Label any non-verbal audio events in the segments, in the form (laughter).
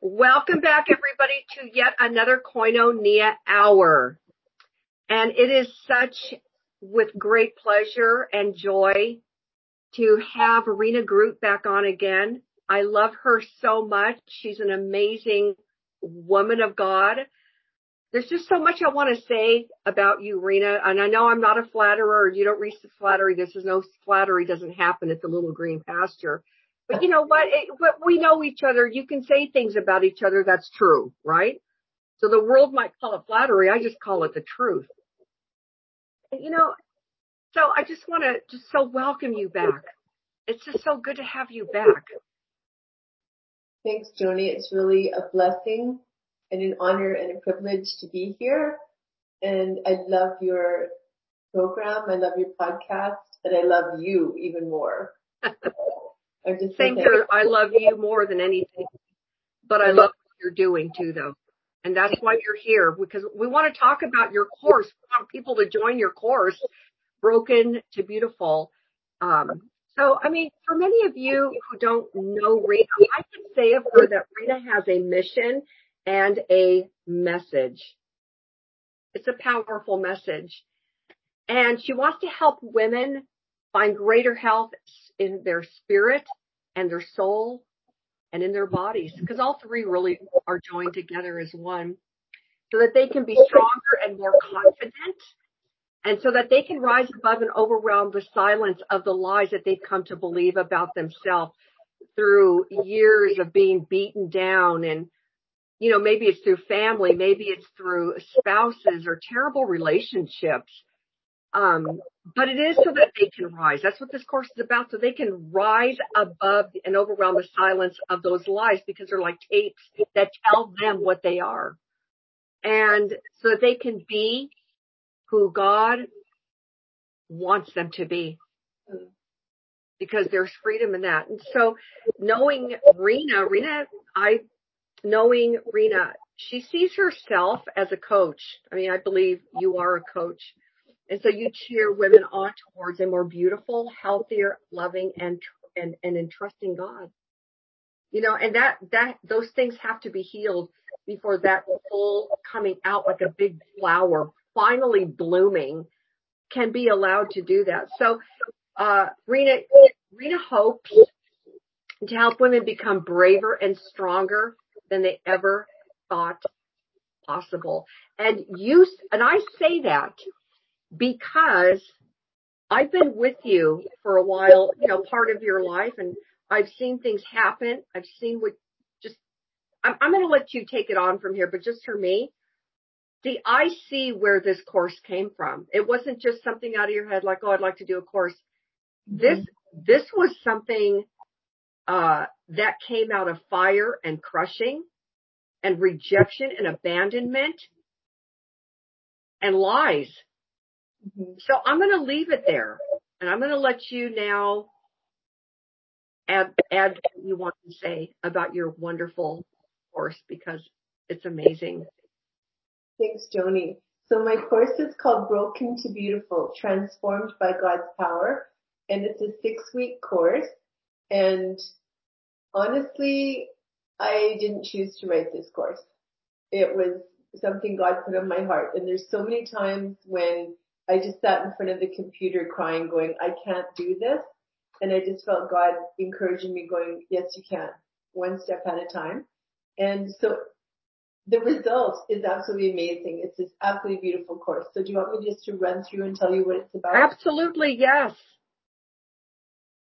Welcome back everybody to yet another Koinonia Hour. And it is such with great pleasure and joy to have Rena Groot back on again. I love her so much. She's an amazing woman of God. There's just so much I want to say about you, Rena. And I know I'm not a flatterer. You don't reach the flattery. This is no flattery doesn't happen at the little green pasture. But you know what? It, but we know each other. You can say things about each other that's true, right? So the world might call it flattery. I just call it the truth. And, you know, so I just want to just so welcome you back. It's just so good to have you back. Thanks, Joni. It's really a blessing and an honor and a privilege to be here. And I love your program. I love your podcast and I love you even more. (laughs) I'm just Same here. I love you more than anything, but I love what you're doing too, though. And that's why you're here because we want to talk about your course. We want people to join your course, Broken to Beautiful. Um, so, I mean, for many of you who don't know Rena, I can say of her that Rena has a mission and a message. It's a powerful message. And she wants to help women find greater health in their spirit and their soul and in their bodies because all three really are joined together as one so that they can be stronger and more confident and so that they can rise above and overwhelm the silence of the lies that they've come to believe about themselves through years of being beaten down. And you know maybe it's through family maybe it's through spouses or terrible relationships um, but it is so that they can rise. That's what this course is about. So they can rise above and overwhelm the silence of those lies because they're like tapes that tell them what they are. And so that they can be who God wants them to be. Because there's freedom in that. And so knowing Rena, Rena, I, knowing Rena, she sees herself as a coach. I mean, I believe you are a coach and so you cheer women on towards a more beautiful, healthier, loving, and and and entrusting God. You know, and that that those things have to be healed before that full coming out like a big flower, finally blooming, can be allowed to do that. So, uh, Rena, Rena hopes to help women become braver and stronger than they ever thought possible. And you, and I say that because I've been with you for a while, you know, part of your life and I've seen things happen. I've seen what just, I'm, I'm going to let you take it on from here, but just for me, see, I see where this course came from. It wasn't just something out of your head like, oh, I'd like to do a course. This, mm-hmm. this was something, uh, that came out of fire and crushing and rejection and abandonment and lies Mm-hmm. So I'm going to leave it there and I'm going to let you now add, add what you want to say about your wonderful course because it's amazing. Thanks, Joni. So my course is called Broken to Beautiful, Transformed by God's Power. And it's a six week course. And honestly, I didn't choose to write this course. It was something God put on my heart. And there's so many times when I just sat in front of the computer crying, going, I can't do this. And I just felt God encouraging me going, yes, you can, one step at a time. And so the result is absolutely amazing. It's this absolutely beautiful course. So do you want me just to run through and tell you what it's about? Absolutely, yes.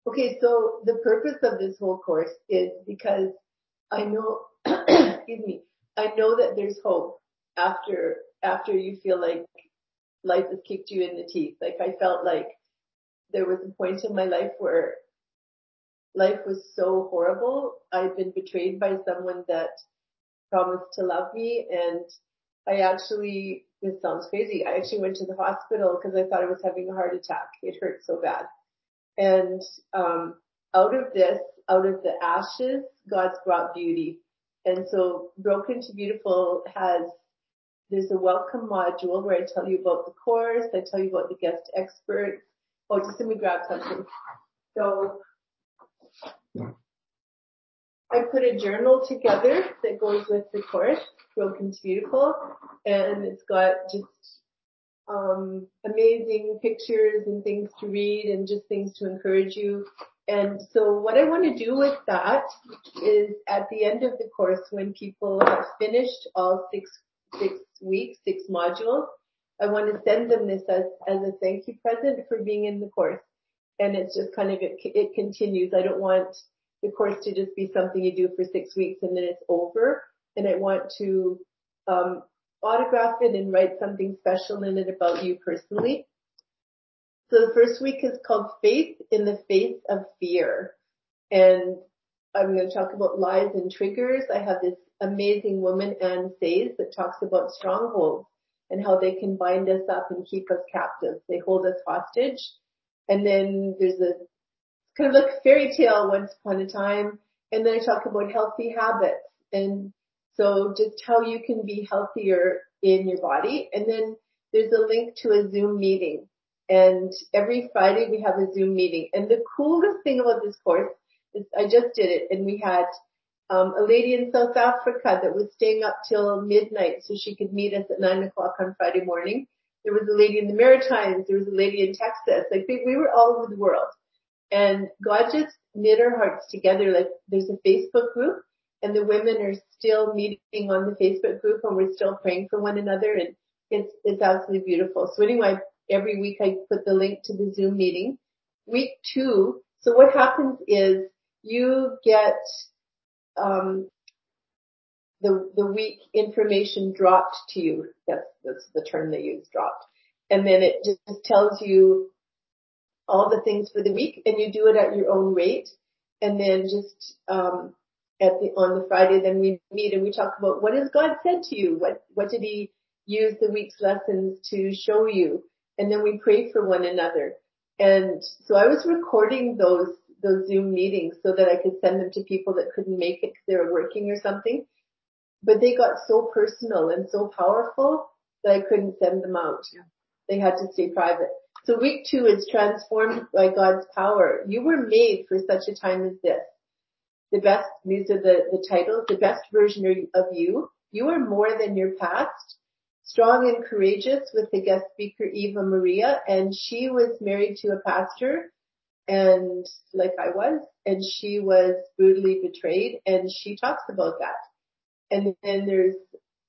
Okay, so the purpose of this whole course is because I know, (clears throat) excuse me, I know that there's hope after, after you feel like life has kicked you in the teeth. Like I felt like there was a point in my life where life was so horrible. I'd been betrayed by someone that promised to love me and I actually, this sounds crazy, I actually went to the hospital because I thought I was having a heart attack. It hurt so bad. And, um, out of this, out of the ashes, God's brought beauty. And so Broken to Beautiful has there's a welcome module where I tell you about the course, I tell you about the guest experts. Oh, just let me grab something. So, I put a journal together that goes with the course, Broken to Beautiful, and it's got just um, amazing pictures and things to read and just things to encourage you. And so what I want to do with that is at the end of the course, when people have finished all six, six weeks, six modules, I want to send them this as, as a thank you present for being in the course. And it's just kind of, it, it continues. I don't want the course to just be something you do for six weeks and then it's over. And I want to, um, autograph it and write something special in it about you personally. So the first week is called Faith in the Face of Fear. And I'm going to talk about lies and triggers. I have this amazing woman, Anne Says, that talks about strongholds and how they can bind us up and keep us captive. They hold us hostage. And then there's a kind of like fairy tale once upon a time. And then I talk about healthy habits and so just how you can be healthier in your body. And then there's a link to a Zoom meeting. And every Friday we have a Zoom meeting. And the coolest thing about this course is I just did it and we had um, a lady in South Africa that was staying up till midnight so she could meet us at nine o'clock on Friday morning. There was a lady in the Maritimes. There was a lady in Texas. Like we, we were all over the world. And God just knit our hearts together. Like there's a Facebook group and the women are still meeting on the Facebook group and we're still praying for one another and it's, it's absolutely beautiful. So anyway, every week I put the link to the Zoom meeting. Week two, so what happens is you get, um, the, the week information dropped to you. That's, that's the term they use, dropped. And then it just tells you all the things for the week and you do it at your own rate. And then just, um, at the, on the Friday, then we meet and we talk about what has God said to you? What, what did he use the week's lessons to show you? And then we pray for one another. And so I was recording those, those Zoom meetings so that I could send them to people that couldn't make it because they were working or something. But they got so personal and so powerful that I couldn't send them out. Yeah. They had to stay private. So week two is transformed by God's power. You were made for such a time as this the best, these are the, the titles, the best version of you. You are more than your past. Strong and courageous with the guest speaker Eva Maria and she was married to a pastor and like I was and she was brutally betrayed and she talks about that. And then there's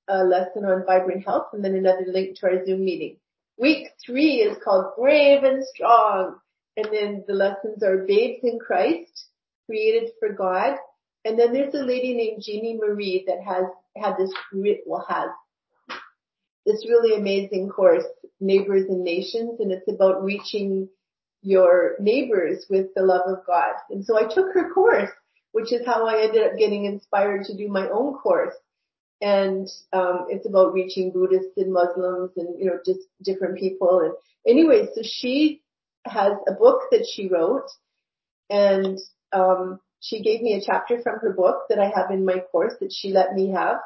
a lesson on vibrant health and then another link to our Zoom meeting. Week three is called brave and strong. And then the lessons are babes in Christ, created for God. And then there's a lady named Jeannie Marie that has had this, well has this really amazing course, Neighbors and Nations, and it's about reaching your neighbors with the love of God. And so I took her course, which is how I ended up getting inspired to do my own course. And um, it's about reaching Buddhists and Muslims and you know just different people. And anyway, so she has a book that she wrote, and um, she gave me a chapter from her book that I have in my course that she let me have.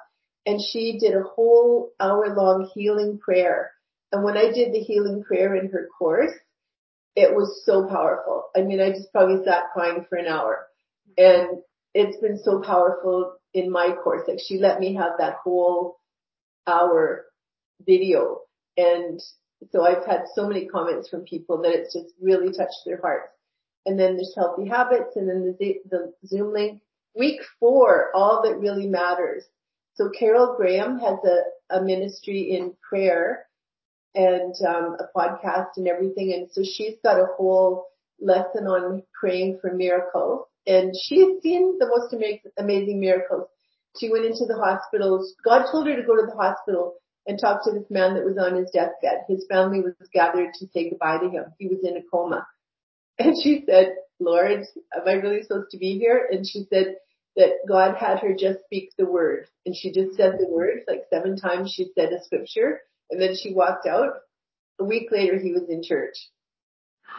And she did a whole hour long healing prayer. And when I did the healing prayer in her course, it was so powerful. I mean, I just probably sat crying for an hour and it's been so powerful in my course. Like she let me have that whole hour video. And so I've had so many comments from people that it's just really touched their hearts and then there's healthy habits and then the, the Zoom link. Week four, all that really matters. So Carol Graham has a, a ministry in prayer and um, a podcast and everything. And so she's got a whole lesson on praying for miracles. And she's seen the most amazing, amazing miracles. She went into the hospital. God told her to go to the hospital and talk to this man that was on his deathbed. His family was gathered to say goodbye to him. He was in a coma. And she said, Lord, am I really supposed to be here? And she said that God had her just speak the word. And she just said the word, like seven times she said a scripture. And then she walked out. A week later, he was in church. (gasps)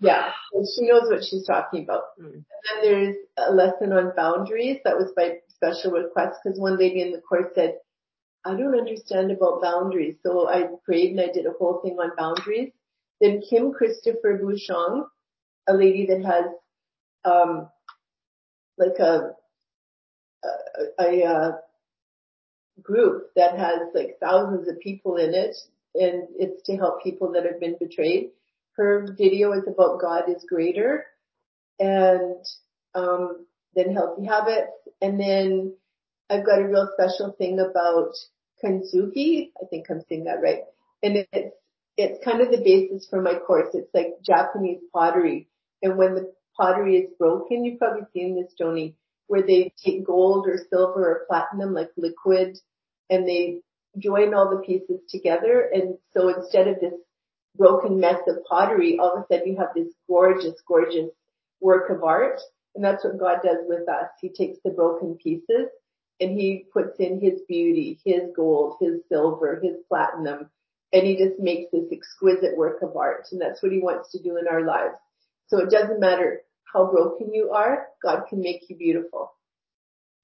Yeah, and she knows what she's talking about. Mm. And then there's a lesson on boundaries. That was by special request because one lady in the course said, I don't understand about boundaries. So I prayed and I did a whole thing on boundaries. Then Kim Christopher Bouchon, a lady that has um, like a a, a, a group that has like thousands of people in it and it's to help people that have been betrayed. Her video is about God is greater and um, then healthy habits. And then I've got a real special thing about kintsugi. I think I'm saying that right. And it's, it's kind of the basis for my course. It's like Japanese pottery. And when the pottery is broken, you've probably seen this, Joni, where they take gold or silver or platinum, like liquid, and they join all the pieces together. And so instead of this broken mess of pottery, all of a sudden you have this gorgeous, gorgeous work of art. And that's what God does with us. He takes the broken pieces and he puts in his beauty, his gold, his silver, his platinum, and he just makes this exquisite work of art. And that's what he wants to do in our lives. So it doesn't matter how broken you are, God can make you beautiful.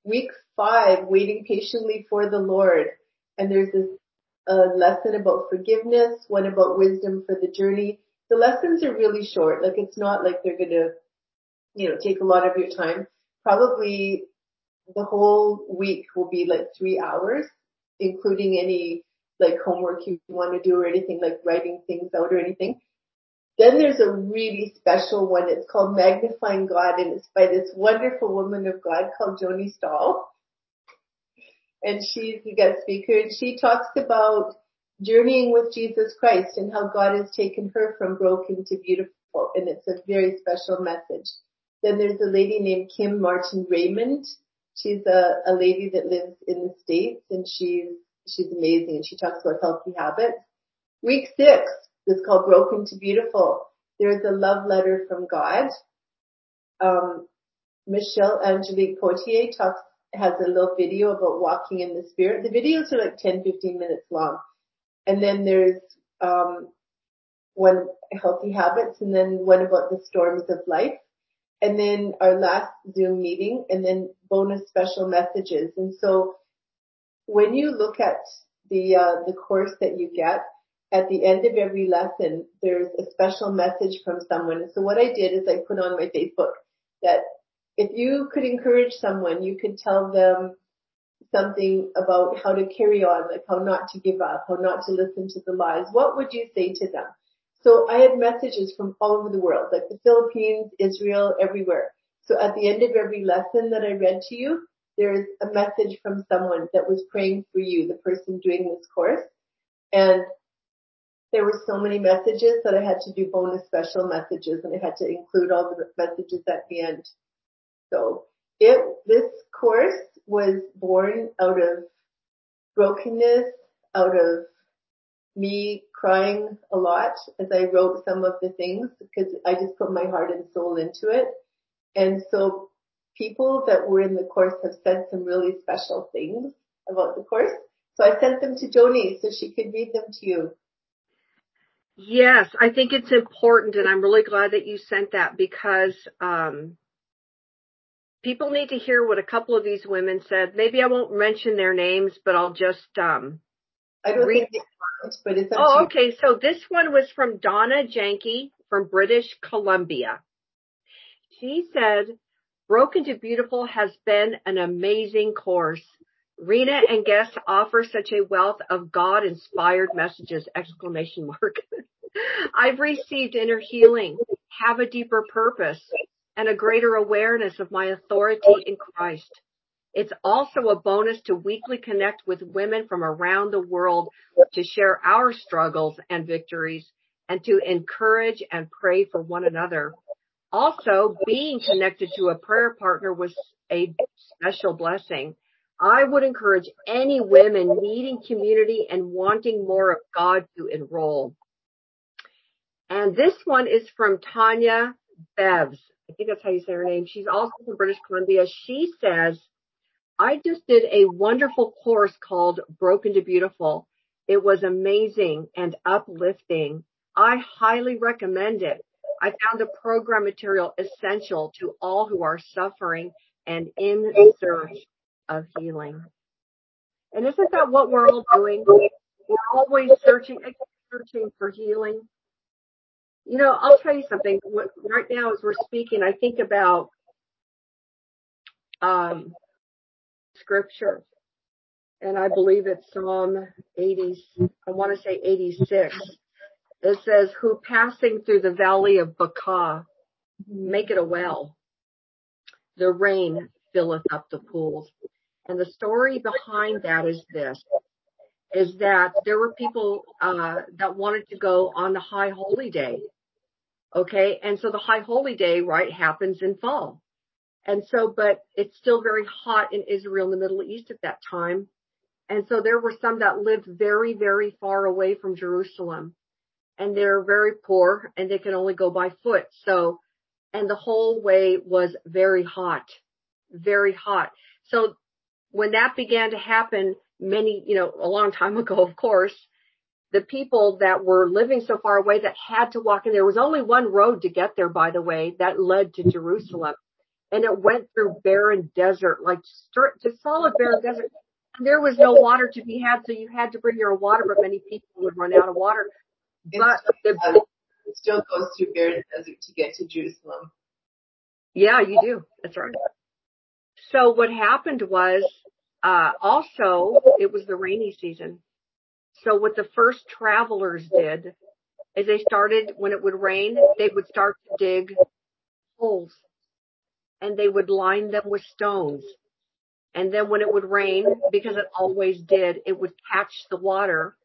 Week five, waiting patiently for the Lord. And there's this lesson about forgiveness, one about wisdom for the journey. The lessons are really short. Like it's not like they're going to, you know, take a lot of your time. Probably the whole week will be like three hours, including any like homework you want to do or anything like writing things out or anything. Then there's a really special one. It's called Magnifying God and it's by this wonderful woman of God called Joni Stahl. And she's the guest speaker and she talks about journeying with Jesus Christ and how God has taken her from broken to beautiful. And it's a very special message. Then there's a lady named Kim Martin Raymond. She's a, a lady that lives in the States and she's, she's amazing and she talks about healthy habits. Week six, it's called Broken to Beautiful. There's a love letter from God. Um, Michelle Angelique Potier talks, has a little video about walking in the spirit. The videos are like 10, 15 minutes long. And then there's, um, one healthy habits and then one about the storms of life. And then our last Zoom meeting and then bonus special messages. And so when you look at the, uh, the course that you get, at the end of every lesson, there's a special message from someone. So what I did is I put on my Facebook that if you could encourage someone, you could tell them something about how to carry on, like how not to give up, how not to listen to the lies. What would you say to them? So I had messages from all over the world, like the Philippines, Israel, everywhere. So at the end of every lesson that I read to you, there's a message from someone that was praying for you, the person doing this course. And there were so many messages that I had to do bonus special messages and I had to include all the messages at the end. So it, this course was born out of brokenness, out of me crying a lot as I wrote some of the things because I just put my heart and soul into it. And so people that were in the course have said some really special things about the course. So I sent them to Joni so she could read them to you. Yes, I think it's important and I'm really glad that you sent that because um, people need to hear what a couple of these women said. Maybe I won't mention their names, but I'll just um I don't read think but it's Oh, okay. So this one was from Donna Janke from British Columbia. She said, Broken to Beautiful has been an amazing course. Rena and guests offer such a wealth of God inspired messages, exclamation mark. (laughs) I've received inner healing, have a deeper purpose, and a greater awareness of my authority in Christ. It's also a bonus to weekly connect with women from around the world to share our struggles and victories and to encourage and pray for one another. Also, being connected to a prayer partner was a special blessing. I would encourage any women needing community and wanting more of God to enroll. And this one is from Tanya Bevs. I think that's how you say her name. She's also from British Columbia. She says, I just did a wonderful course called Broken to Beautiful. It was amazing and uplifting. I highly recommend it. I found the program material essential to all who are suffering and in search of healing. And isn't that what we're all doing? We're always searching, searching for healing. You know, I'll tell you something. Right now, as we're speaking, I think about um, scripture. And I believe it's Psalm 80, I want to say 86. It says, who passing through the valley of Baca, make it a well. The rain filleth up the pools. And the story behind that is this, is that there were people, uh, that wanted to go on the high holy day. Okay. And so the high holy day, right, happens in fall. And so, but it's still very hot in Israel in the Middle East at that time. And so there were some that lived very, very far away from Jerusalem and they're very poor and they can only go by foot. So, and the whole way was very hot, very hot. So when that began to happen many, you know, a long time ago, of course, the people that were living so far away that had to walk in, there was only one road to get there, by the way, that led to Jerusalem. And it went through barren desert, like straight, just solid barren desert. And there was no water to be had, so you had to bring your own water, but many people would run out of water. But the, it still goes through barren desert to get to Jerusalem. Yeah, you do. That's right. So what happened was, uh, also it was the rainy season. So what the first travelers did is they started, when it would rain, they would start to dig holes and they would line them with stones. And then when it would rain, because it always did, it would catch the water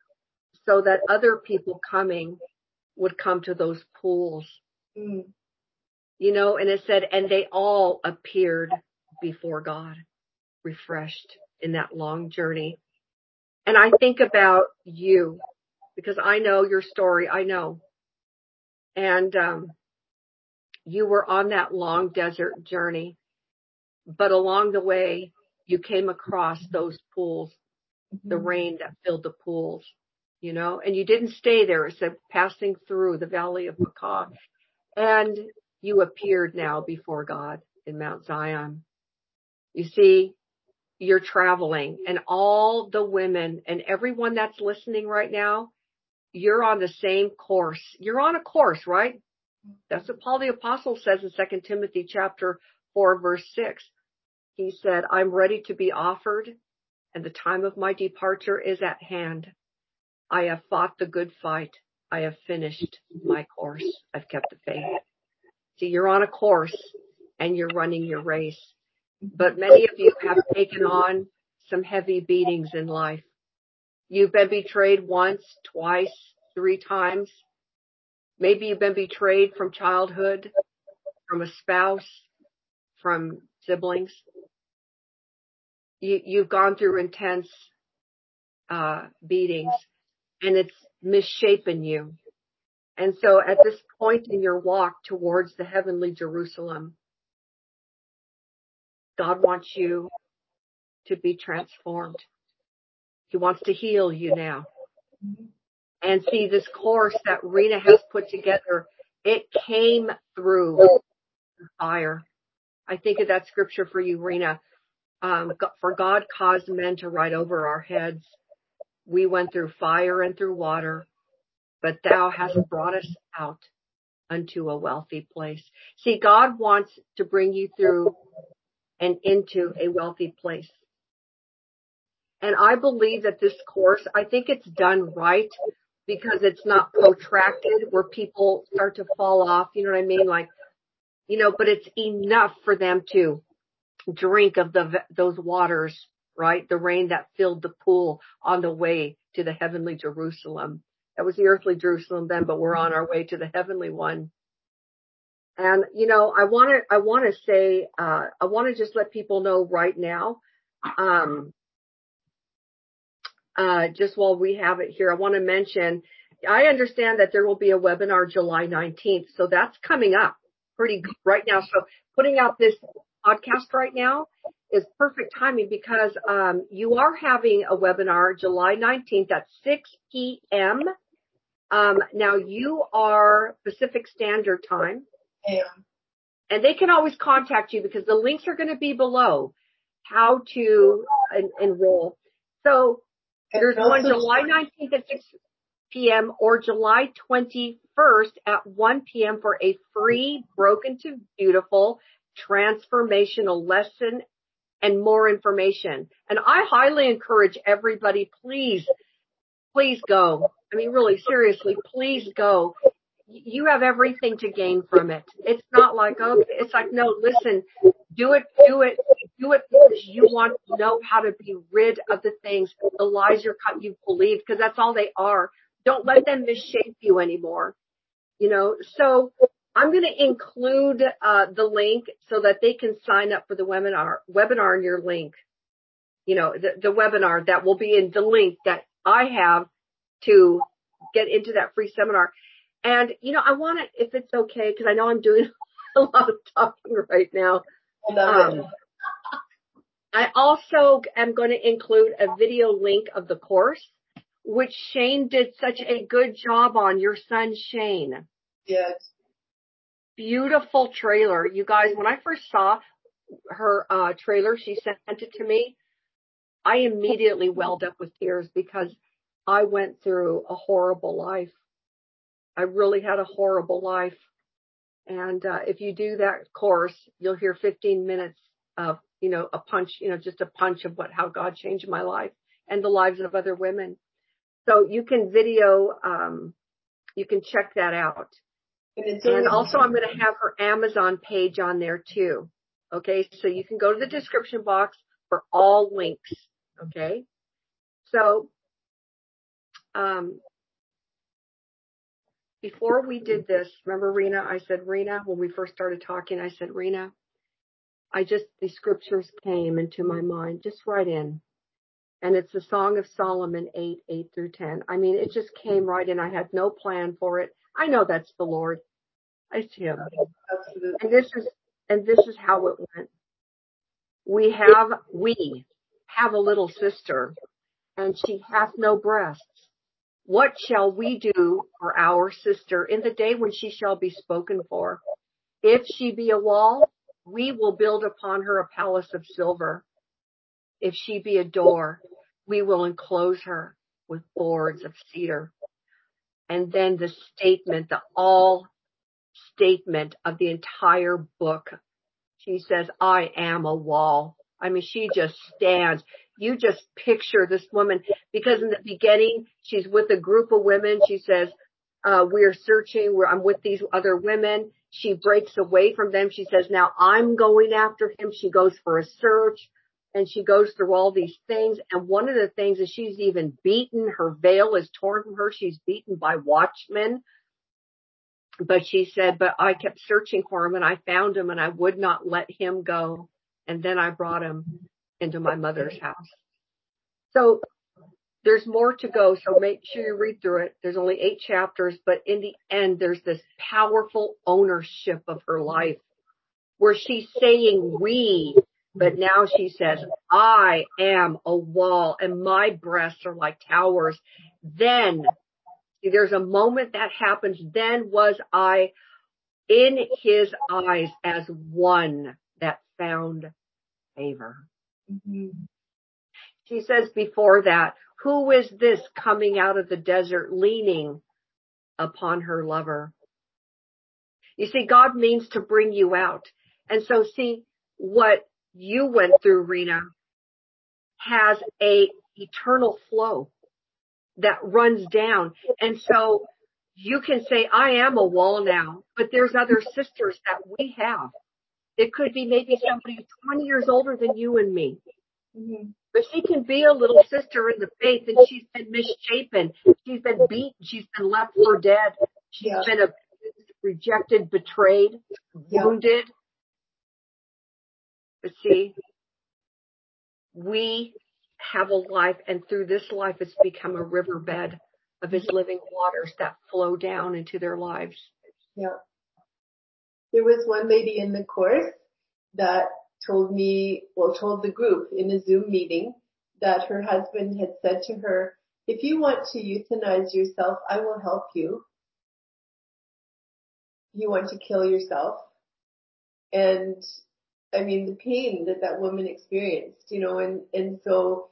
so that other people coming would come to those pools. Mm. You know, and it said, and they all appeared before God, refreshed in that long journey. And I think about you because I know your story. I know. And, um, you were on that long desert journey, but along the way, you came across those pools, the mm-hmm. rain that filled the pools you know, and you didn't stay there. It said passing through the valley of Baca. And you appeared now before God in Mount Zion. You see, you're traveling and all the women and everyone that's listening right now, you're on the same course. You're on a course, right? That's what Paul the apostle says in 2 Timothy chapter 4 verse 6. He said, I'm ready to be offered and the time of my departure is at hand. I have fought the good fight. I have finished my course. I've kept the faith. See, you're on a course and you're running your race. But many of you have taken on some heavy beatings in life. You've been betrayed once, twice, three times. Maybe you've been betrayed from childhood, from a spouse, from siblings. You, have gone through intense uh, beatings and it's misshapen you. And so at this point in your walk towards the heavenly Jerusalem, God wants you to be transformed. He wants to heal you now. And see this course that Rena has put together, it came through fire. I think of that scripture for you, Rena. Um, for God caused men to ride over our heads we went through fire and through water, but thou hast brought us out unto a wealthy place. See, God wants to bring you through and into a wealthy place. And I believe that this course, I think it's done right because it's not protracted where people start to fall off. You know what I mean? Like, you know, but it's enough for them to drink of the, those waters right? The rain that filled the pool on the way to the heavenly Jerusalem. That was the earthly Jerusalem then, but we're on our way to the heavenly one. And, you know, I want to, I want to say, uh, I want to just let people know right now, um, uh, just while we have it here, I want to mention, I understand that there will be a webinar July 19th. So that's coming up pretty right now. So putting out this podcast right now is perfect timing because um, you are having a webinar July 19th at 6 p.m. Um, now you are Pacific Standard Time. Yeah. And they can always contact you because the links are going to be below how to en- enroll. So there's one July 19th at 6 p.m. or July 21st at 1 p.m. for a free Broken to Beautiful transformational lesson and more information. And I highly encourage everybody, please, please go. I mean, really, seriously, please go. You have everything to gain from it. It's not like, oh, it's like, no, listen, do it, do it, do it because you want to know how to be rid of the things, the lies you're, cut you believe, because that's all they are. Don't let them misshape you anymore. You know, so I'm going to include uh, the link so that they can sign up for the webinar webinar in your link. You know, the, the webinar that will be in the link that I have to get into that free seminar. And you know, I want to, if it's okay, because I know I'm doing (laughs) a lot of talking right now. Um, I also am going to include a video link of the course, which Shane did such a good job on. Your son Shane. Yes beautiful trailer. You guys, when I first saw her uh, trailer, she sent it to me. I immediately welled up with tears because I went through a horrible life. I really had a horrible life. And uh, if you do that course, you'll hear 15 minutes of, you know, a punch, you know, just a punch of what, how God changed my life and the lives of other women. So you can video, um, you can check that out. And also I'm going to have her Amazon page on there too. Okay. So you can go to the description box for all links. Okay. So, um, before we did this, remember Rena, I said, Rena, when we first started talking, I said, Rena, I just, the scriptures came into my mind, just right in. And it's the Song of Solomon 8, 8 through 10. I mean, it just came right in. I had no plan for it. I know that's the Lord. It's Him. Absolutely. And this is, and this is how it went. We have, we have a little sister and she hath no breasts. What shall we do for our sister in the day when she shall be spoken for? If she be a wall, we will build upon her a palace of silver. If she be a door, we will enclose her with boards of cedar and then the statement, the all statement of the entire book. She says, I am a wall. I mean, she just stands. You just picture this woman because in the beginning, she's with a group of women. She says, uh, we're searching where I'm with these other women. She breaks away from them. She says, now I'm going after him. She goes for a search and she goes through all these things. And one of the things is she's even beaten. Her veil is torn from her. She's beaten by watchmen. But she said, but I kept searching for him and I found him and I would not let him go. And then I brought him into my mother's house. So there's more to go. So make sure you read through it. There's only eight chapters, but in the end, there's this powerful ownership of her life where she's saying we but now she says, I am a wall and my breasts are like towers. Then there's a moment that happens. Then was I in his eyes as one that found favor. Mm-hmm. She says before that, who is this coming out of the desert leaning upon her lover? You see, God means to bring you out. And so see what you went through, Rena, has a eternal flow that runs down. And so you can say, I am a wall now, but there's other sisters that we have. It could be maybe somebody 20 years older than you and me. Mm-hmm. But she can be a little sister in the faith and she's been misshapen. She's been beaten. She's been left for dead. She's yeah. been rejected, betrayed, yeah. wounded. But see, we have a life and through this life it's become a riverbed of his living waters that flow down into their lives. Yeah. There was one lady in the course that told me, well, told the group in a Zoom meeting that her husband had said to her, if you want to euthanize yourself, I will help you. You want to kill yourself. And I mean, the pain that that woman experienced, you know, and, and so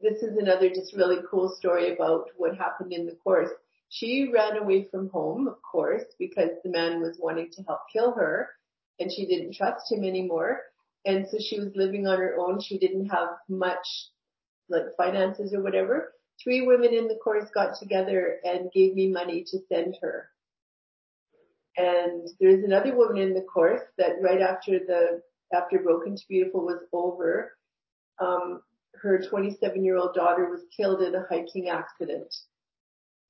this is another just really cool story about what happened in the course. She ran away from home, of course, because the man was wanting to help kill her and she didn't trust him anymore. And so she was living on her own. She didn't have much like finances or whatever. Three women in the course got together and gave me money to send her. And there's another woman in the course that right after the, after Broken to Beautiful was over, um, her 27 year old daughter was killed in a hiking accident.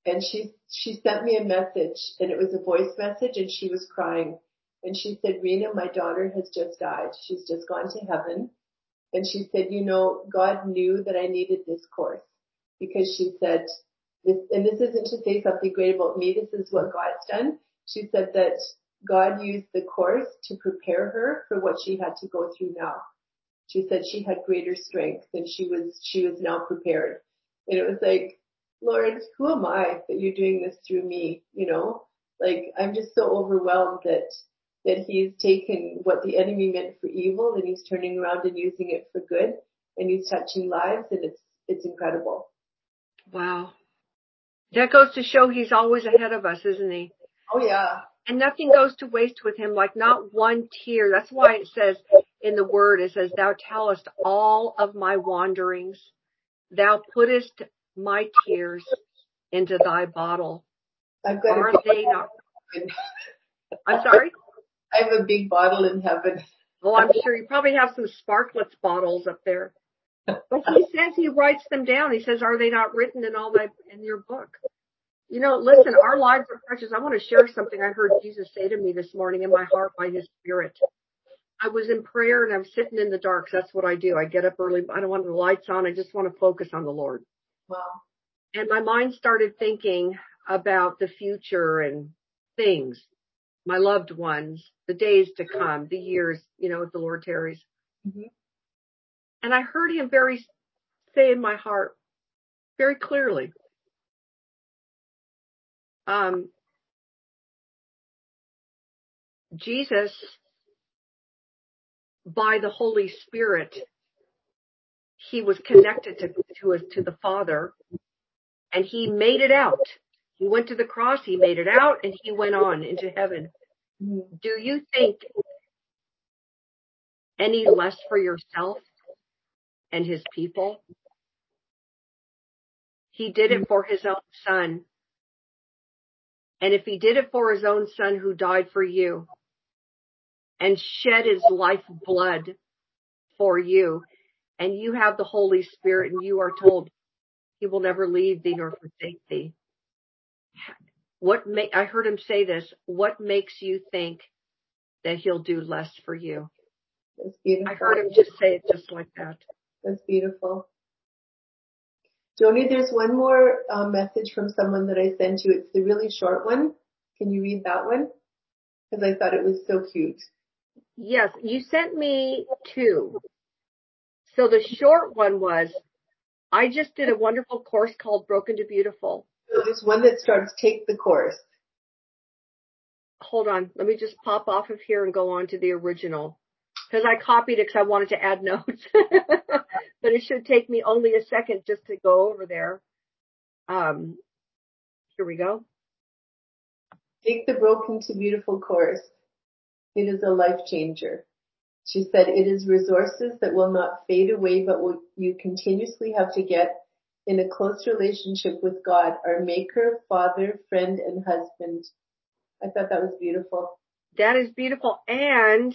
And she, she sent me a message and it was a voice message and she was crying. And she said, Rena, my daughter has just died. She's just gone to heaven. And she said, you know, God knew that I needed this course because she said, this, and this isn't to say something great about me. This is what God's done. She said that God used the course to prepare her for what she had to go through now. She said she had greater strength and she was, she was now prepared. And it was like, Lord, who am I that you're doing this through me? You know, like I'm just so overwhelmed that, that he's taken what the enemy meant for evil and he's turning around and using it for good and he's touching lives and it's, it's incredible. Wow. That goes to show he's always ahead of us, isn't he? Oh yeah. And nothing goes to waste with him, like not one tear. That's why it says in the word, it says, thou tellest all of my wanderings. Thou puttest my tears into thy bottle. I've got Are they not? I'm sorry? I have a big bottle in heaven. Oh, I'm sure you probably have some sparklets bottles up there. But he says he writes them down. He says, are they not written in all that in your book? You know, listen, our lives are precious. I want to share something I heard Jesus say to me this morning in my heart by his spirit. I was in prayer and I'm sitting in the dark. That's what I do. I get up early. I don't want the lights on. I just want to focus on the Lord. Wow. And my mind started thinking about the future and things, my loved ones, the days to come, the years, you know, if the Lord tarries. Mm-hmm. And I heard him very say in my heart, very clearly, um, Jesus, by the Holy Spirit, he was connected to, to, to the Father and he made it out. He went to the cross, he made it out, and he went on into heaven. Do you think any less for yourself and his people? He did it for his own son. And if he did it for his own son who died for you and shed his life blood for you, and you have the Holy Spirit and you are told he will never leave thee nor forsake thee. What may, I heard him say this, what makes you think that he'll do less for you? That's beautiful. I heard him just say it just like that. That's beautiful. Joni, there's one more uh, message from someone that I sent you. It's the really short one. Can you read that one? Because I thought it was so cute. Yes, you sent me two. So the short one was, I just did a wonderful course called Broken to Beautiful. So there's one that starts take the course. Hold on. Let me just pop off of here and go on to the original. Cause I copied it because I wanted to add notes. (laughs) but it should take me only a second just to go over there. Um, here we go. Take the broken to beautiful course. It is a life changer. She said, it is resources that will not fade away, but will you continuously have to get in a close relationship with God, our maker, father, friend, and husband. I thought that was beautiful. That is beautiful. And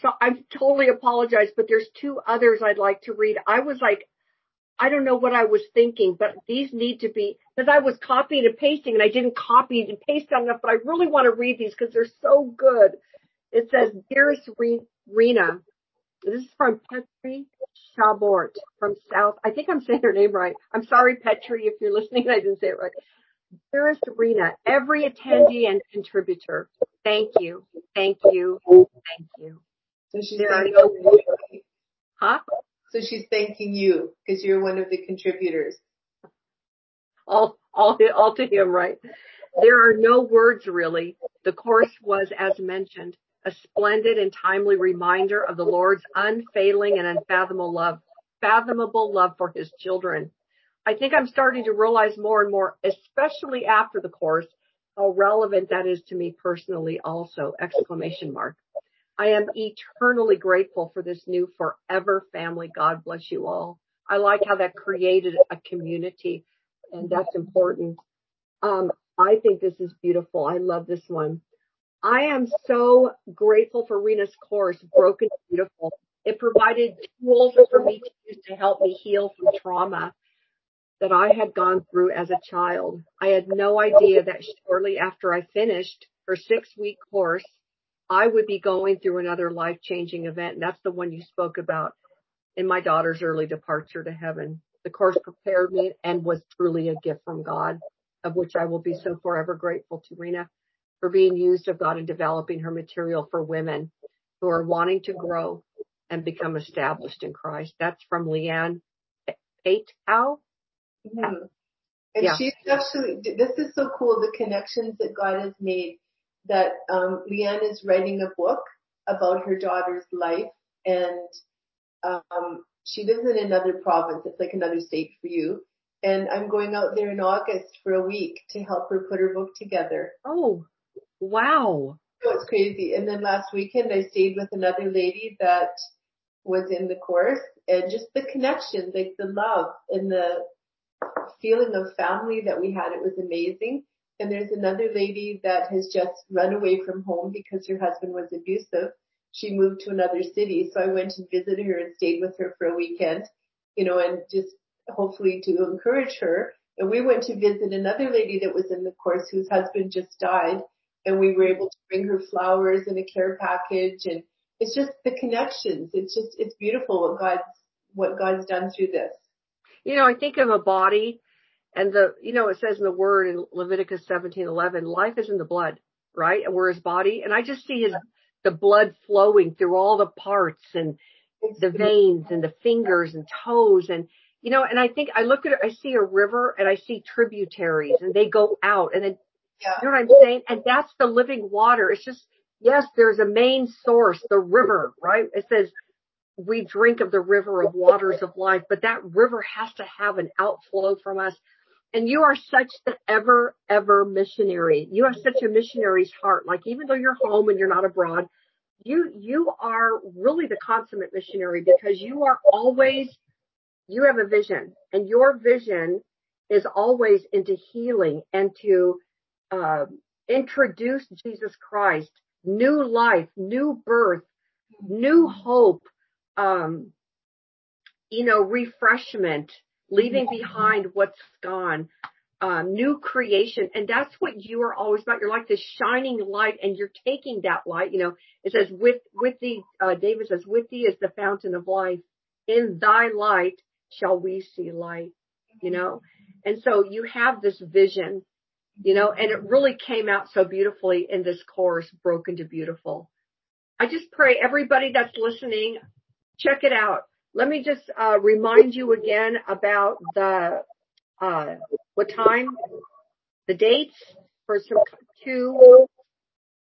so I totally apologize, but there's two others I'd like to read. I was like, I don't know what I was thinking, but these need to be, because I was copying and pasting and I didn't copy and paste enough, but I really want to read these because they're so good. It says, Dearest Rena, this is from Petri Chabort from South. I think I'm saying her name right. I'm sorry, Petri, if you're listening. I didn't say it right. Dearest Rena, every attendee and contributor, thank you, thank you, thank you. So she's There thanking no you. Huh? So she's thanking you because you're one of the contributors. all, all, all to him, right? There are no words really. The course was, as mentioned, a splendid and timely reminder of the Lord's unfailing and unfathomable love, fathomable love for his children. I think I'm starting to realize more and more, especially after the course, how relevant that is to me personally also, exclamation mark. I am eternally grateful for this new forever family. God bless you all. I like how that created a community and that's important. Um, I think this is beautiful. I love this one. I am so grateful for Rena's course, Broken Beautiful. It provided tools for me to use to help me heal from trauma that I had gone through as a child. I had no idea that shortly after I finished her six week course, I would be going through another life changing event. And that's the one you spoke about in my daughter's early departure to heaven. The course prepared me and was truly a gift from God, of which I will be so forever grateful to Rena for being used of God in developing her material for women who are wanting to grow and become established in Christ. That's from Leanne Atow. Mm-hmm. And yeah. she's actually, this is so cool, the connections that God has made that um, Leanne is writing a book about her daughter's life and um, she lives in another province. It's like another state for you. And I'm going out there in August for a week to help her put her book together. Oh, wow. So it's crazy. And then last weekend I stayed with another lady that was in the course and just the connection, like the love and the feeling of family that we had. It was amazing. And there's another lady that has just run away from home because her husband was abusive. She moved to another city. So I went and visited her and stayed with her for a weekend, you know, and just hopefully to encourage her. And we went to visit another lady that was in the course whose husband just died. And we were able to bring her flowers and a care package. And it's just the connections. It's just, it's beautiful what God's, what God's done through this. You know, I think of a body and the, you know, it says in the word in Leviticus 17:11, life is in the blood, right? And we're his body. And I just see his, the blood flowing through all the parts and the veins and the fingers and toes and, you know, and I think I look at it, I see a river and I see tributaries and they go out and then, yeah. you know what I'm saying? And that's the living water. It's just, yes, there's a main source, the river, right? It says we drink of the river of waters of life, but that river has to have an outflow from us. And you are such the ever, ever missionary. You have such a missionary's heart. Like even though you're home and you're not abroad, you, you are really the consummate missionary because you are always, you have a vision and your vision is always into healing and to, uh, introduce Jesus Christ, new life, new birth, new hope, um, you know, refreshment, leaving behind what's gone, um, new creation. And that's what you are always about. You're like this shining light and you're taking that light. You know, it says with, with the, uh, David says, with thee is the fountain of life. In thy light shall we see light, you know? And so you have this vision, you know, and it really came out so beautifully in this course, Broken to Beautiful. I just pray everybody that's listening, check it out. Let me just uh, remind you again about the uh, what time, the dates for some two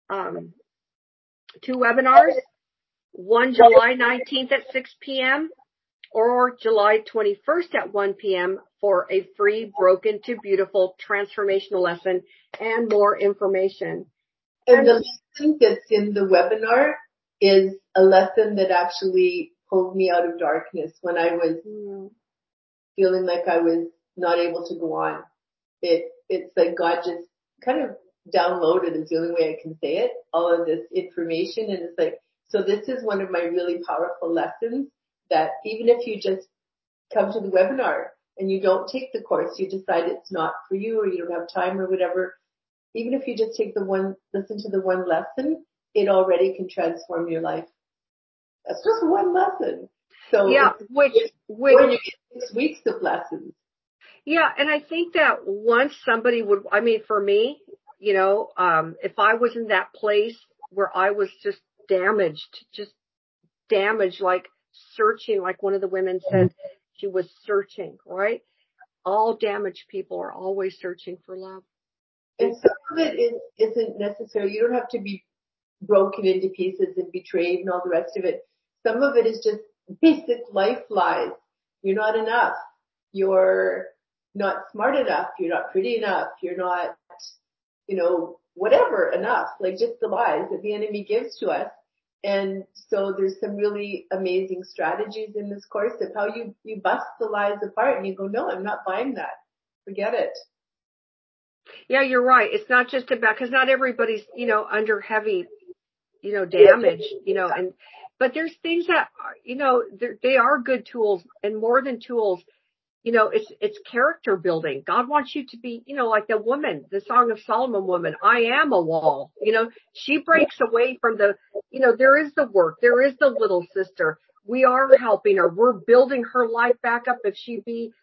um, two webinars. One July 19th at 6 p.m. or July 21st at 1 p.m. for a free Broken to Beautiful transformational lesson and more information. And the lesson that's in the webinar is a lesson that actually pulled me out of darkness when I was feeling like I was not able to go on. It, it's like God just kind of downloaded is the only way I can say it, all of this information. And it's like, so this is one of my really powerful lessons that even if you just come to the webinar and you don't take the course, you decide it's not for you or you don't have time or whatever, even if you just take the one, listen to the one lesson, it already can transform your life. That's just one lesson. So yeah, which which you get six weeks of lessons. Yeah, and I think that once somebody would, I mean, for me, you know, um, if I was in that place where I was just damaged, just damaged, like searching, like one of the women said, she was searching, right? All damaged people are always searching for love. And some of it is, isn't necessary. You don't have to be broken into pieces and betrayed and all the rest of it. Some of it is just basic life lies. You're not enough. You're not smart enough. You're not pretty enough. You're not, you know, whatever enough. Like just the lies that the enemy gives to us. And so there's some really amazing strategies in this course of how you, you bust the lies apart and you go, no, I'm not buying that. Forget it. Yeah, you're right. It's not just about, cause not everybody's, you know, under heavy, you know, damage, you know, and, but there's things that, are, you know, they are good tools and more than tools you know, it's, it's character building. God wants you to be, you know, like the woman, the Song of Solomon woman, I am a wall. You know, she breaks away from the, you know, there is the work. There is the little sister. We are helping her. We're building her life back up. If she be,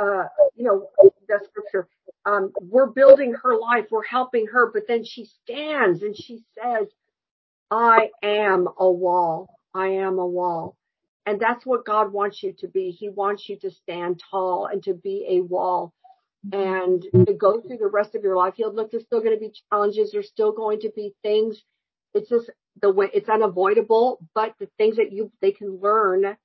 uh, you know, the scripture, um, we're building her life. We're helping her, but then she stands and she says, I am a wall. I am a wall. And that's what God wants you to be. He wants you to stand tall and to be a wall mm-hmm. and to go through the rest of your life. He'll look, there's still going to be challenges. There's still going to be things. It's just the way it's unavoidable, but the things that you, they can learn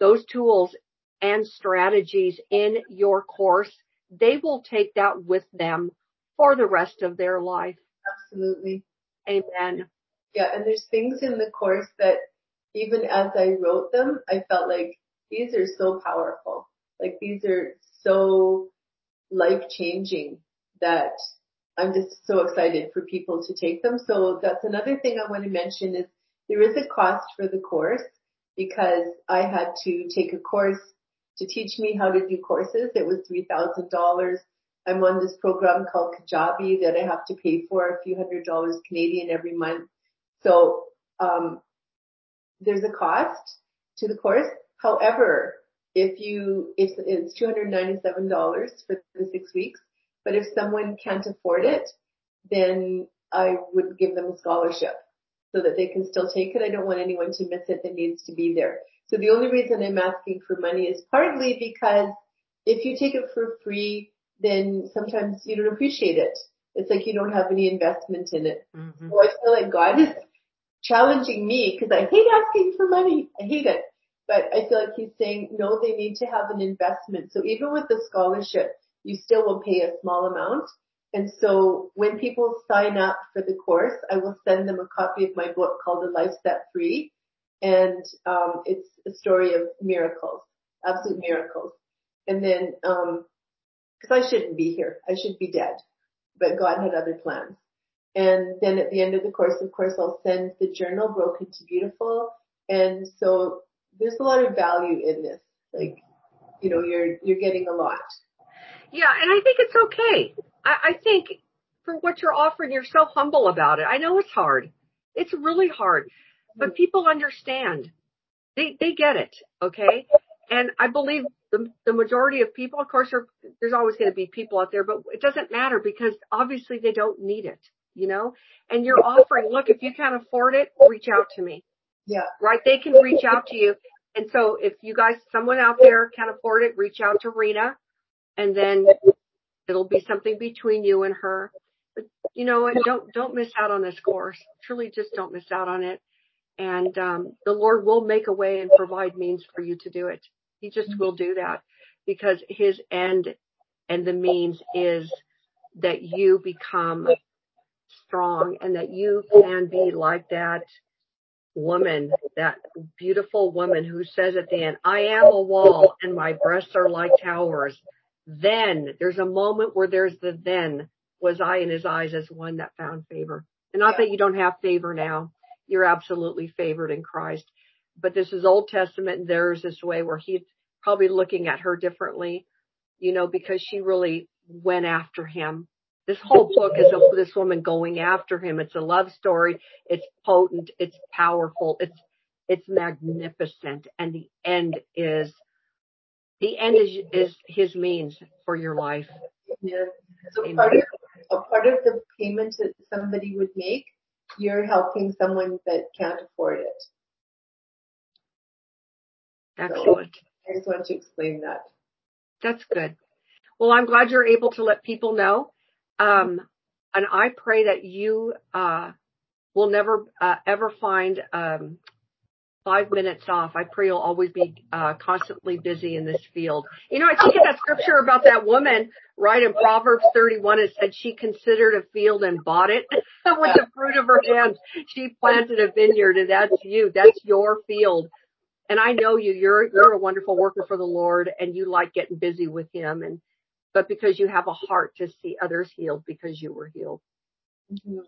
those tools and strategies in your course, they will take that with them for the rest of their life. Absolutely. Amen. Yeah. And there's things in the course that even as I wrote them, I felt like these are so powerful. Like these are so life changing that I'm just so excited for people to take them. So that's another thing I want to mention is there is a cost for the course because I had to take a course to teach me how to do courses. It was $3,000. I'm on this program called Kajabi that I have to pay for a few hundred dollars Canadian every month. So, um, there's a cost to the course. However, if you, if it's $297 for the six weeks, but if someone can't afford it, then I would give them a scholarship so that they can still take it. I don't want anyone to miss it that needs to be there. So the only reason I'm asking for money is partly because if you take it for free, then sometimes you don't appreciate it. It's like you don't have any investment in it. Mm-hmm. So I feel like God is challenging me because I hate asking for money. I hate it. But I feel like he's saying, no, they need to have an investment. So even with the scholarship, you still will pay a small amount. And so when people sign up for the course, I will send them a copy of my book called The Life Set Free. And, um, it's a story of miracles, absolute miracles. And then, um, cause I shouldn't be here. I should be dead, but God had other plans. And then at the end of the course, of course, I'll send the journal broken to beautiful. And so there's a lot of value in this. Like, you know, you're, you're getting a lot. Yeah. And I think it's okay. I, I think for what you're offering, you're so humble about it. I know it's hard. It's really hard, but people understand. They, they get it. Okay. And I believe the, the majority of people, of course, are, there's always going to be people out there, but it doesn't matter because obviously they don't need it you know, and you're offering, look, if you can't afford it, reach out to me. Yeah. Right? They can reach out to you. And so if you guys, someone out there can't afford it, reach out to Rena and then it'll be something between you and her. But you know what? Don't, don't miss out on this course. Truly just don't miss out on it. And, um, the Lord will make a way and provide means for you to do it. He just will do that because his end and the means is that you become strong and that you can be like that woman, that beautiful woman who says at the end, I am a wall and my breasts are like towers. Then there's a moment where there's the then was I in his eyes as one that found favor. And not that you don't have favor now. You're absolutely favored in Christ. But this is Old Testament and there's this way where he's probably looking at her differently, you know, because she really went after him this whole book is of this woman going after him. It's a love story. It's potent. It's powerful. It's, it's magnificent. And the end is, the end is, is his means for your life. Yeah. So part of, a part of the payment that somebody would make, you're helping someone that can't afford it. Excellent. So I just want to explain that. That's good. Well, I'm glad you're able to let people know. Um, and I pray that you, uh, will never, uh, ever find, um, five minutes off. I pray you'll always be uh, constantly busy in this field. You know, I think of that scripture about that woman, right in Proverbs 31, it said she considered a field and bought it (laughs) with the fruit of her hands. She planted a vineyard, and that's you. That's your field. And I know you. You're you're a wonderful worker for the Lord, and you like getting busy with Him. And but because you have a heart to see others healed, because you were healed. Mm-hmm.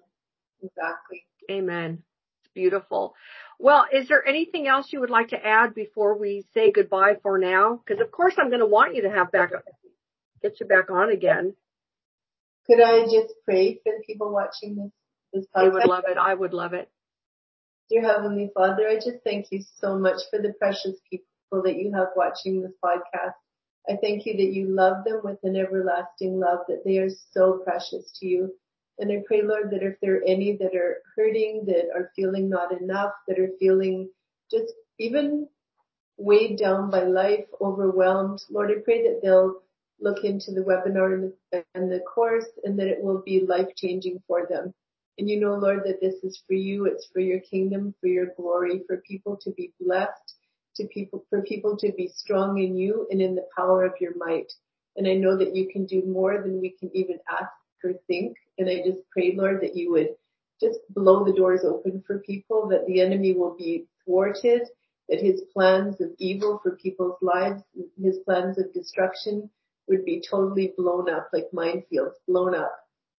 Exactly. Amen. It's beautiful. Well, is there anything else you would like to add before we say goodbye for now? Because of course I'm going to want you to have back, get you back on again. Could I just pray for the people watching this, this podcast? I would love it. I would love it. Dear Heavenly Father, I just thank you so much for the precious people that you have watching this podcast. I thank you that you love them with an everlasting love, that they are so precious to you. And I pray, Lord, that if there are any that are hurting, that are feeling not enough, that are feeling just even weighed down by life, overwhelmed, Lord, I pray that they'll look into the webinar and the, course and that it will be life changing for them. And you know, Lord, that this is for you. It's for your kingdom, for your glory, for people to be blessed, to people, for people to be strong in you and in the power of your might. And I know that you can do more than we can even ask or think. And I just pray, Lord, that you would just blow the doors open for people, that the enemy will be thwarted, that his plans of evil for people's lives, his plans of destruction would be totally blown up like minefields, blown up.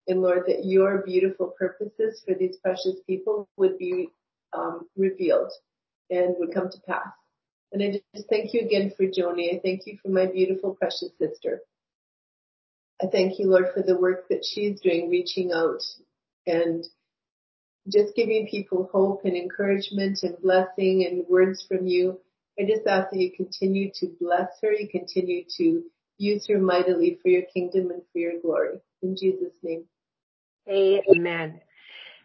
And Lord, that your beautiful purposes for these precious people would be um, revealed and would come to pass. And I just thank you again for Joni. I thank you for my beautiful, precious sister. I thank you, Lord, for the work that she's doing, reaching out and just giving people hope and encouragement and blessing and words from you. I just ask that you continue to bless her. You continue to use her mightily for your kingdom and for your glory. In Jesus' name. Amen.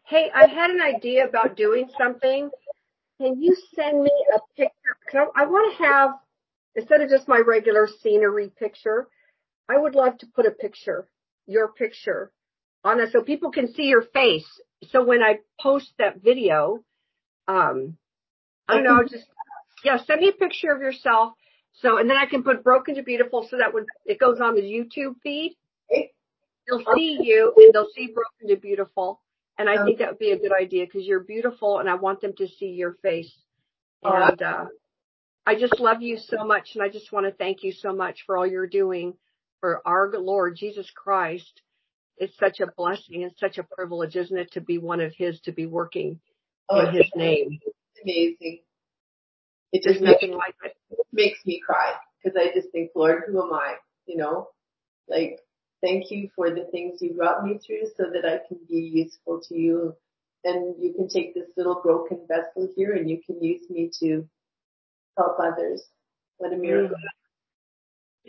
Hey, I had an idea about doing something. Can you send me a picture? I want to have, instead of just my regular scenery picture, I would love to put a picture, your picture on it so people can see your face. So when I post that video, um, I don't know, just, yeah, send me a picture of yourself. So, and then I can put broken to beautiful so that when it goes on the YouTube feed, they'll see you and they'll see broken to beautiful. And I think that would be a good idea because you're beautiful and I want them to see your face. And, uh, I just love you so much and I just want to thank you so much for all you're doing for our Lord Jesus Christ. It's such a blessing and such a privilege, isn't it, to be one of His, to be working oh, in His name. Amazing. It just There's nothing like it. it makes me cry because I just think, Lord, who am I? You know, like thank you for the things you brought me through so that I can be useful to you. And you can take this little broken vessel here and you can use me to help others. What a miracle.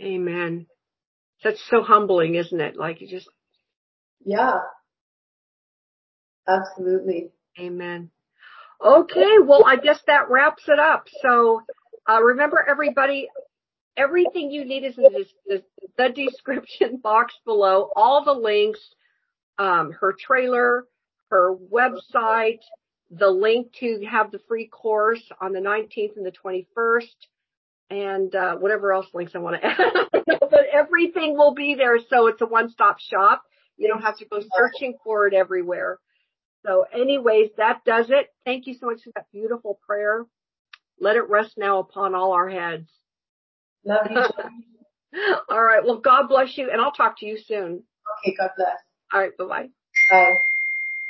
Amen. That's so humbling, isn't it? Like you just. Yeah. Absolutely. Amen. Okay. Well, I guess that wraps it up. So, uh, remember everybody, everything you need is in the, the description (laughs) box below. All the links, um, her trailer, her website, the link to have the free course on the 19th and the 21st and uh, whatever else links I want to (laughs) add. but everything will be there, so it's a one-stop shop. You don't have to go searching for it everywhere. So, anyways, that does it. Thank you so much for that beautiful prayer. Let it rest now upon all our heads. Love you. (laughs) all right. Well, God bless you, and I'll talk to you soon. Okay. God bless. All right. Bye-bye. Bye.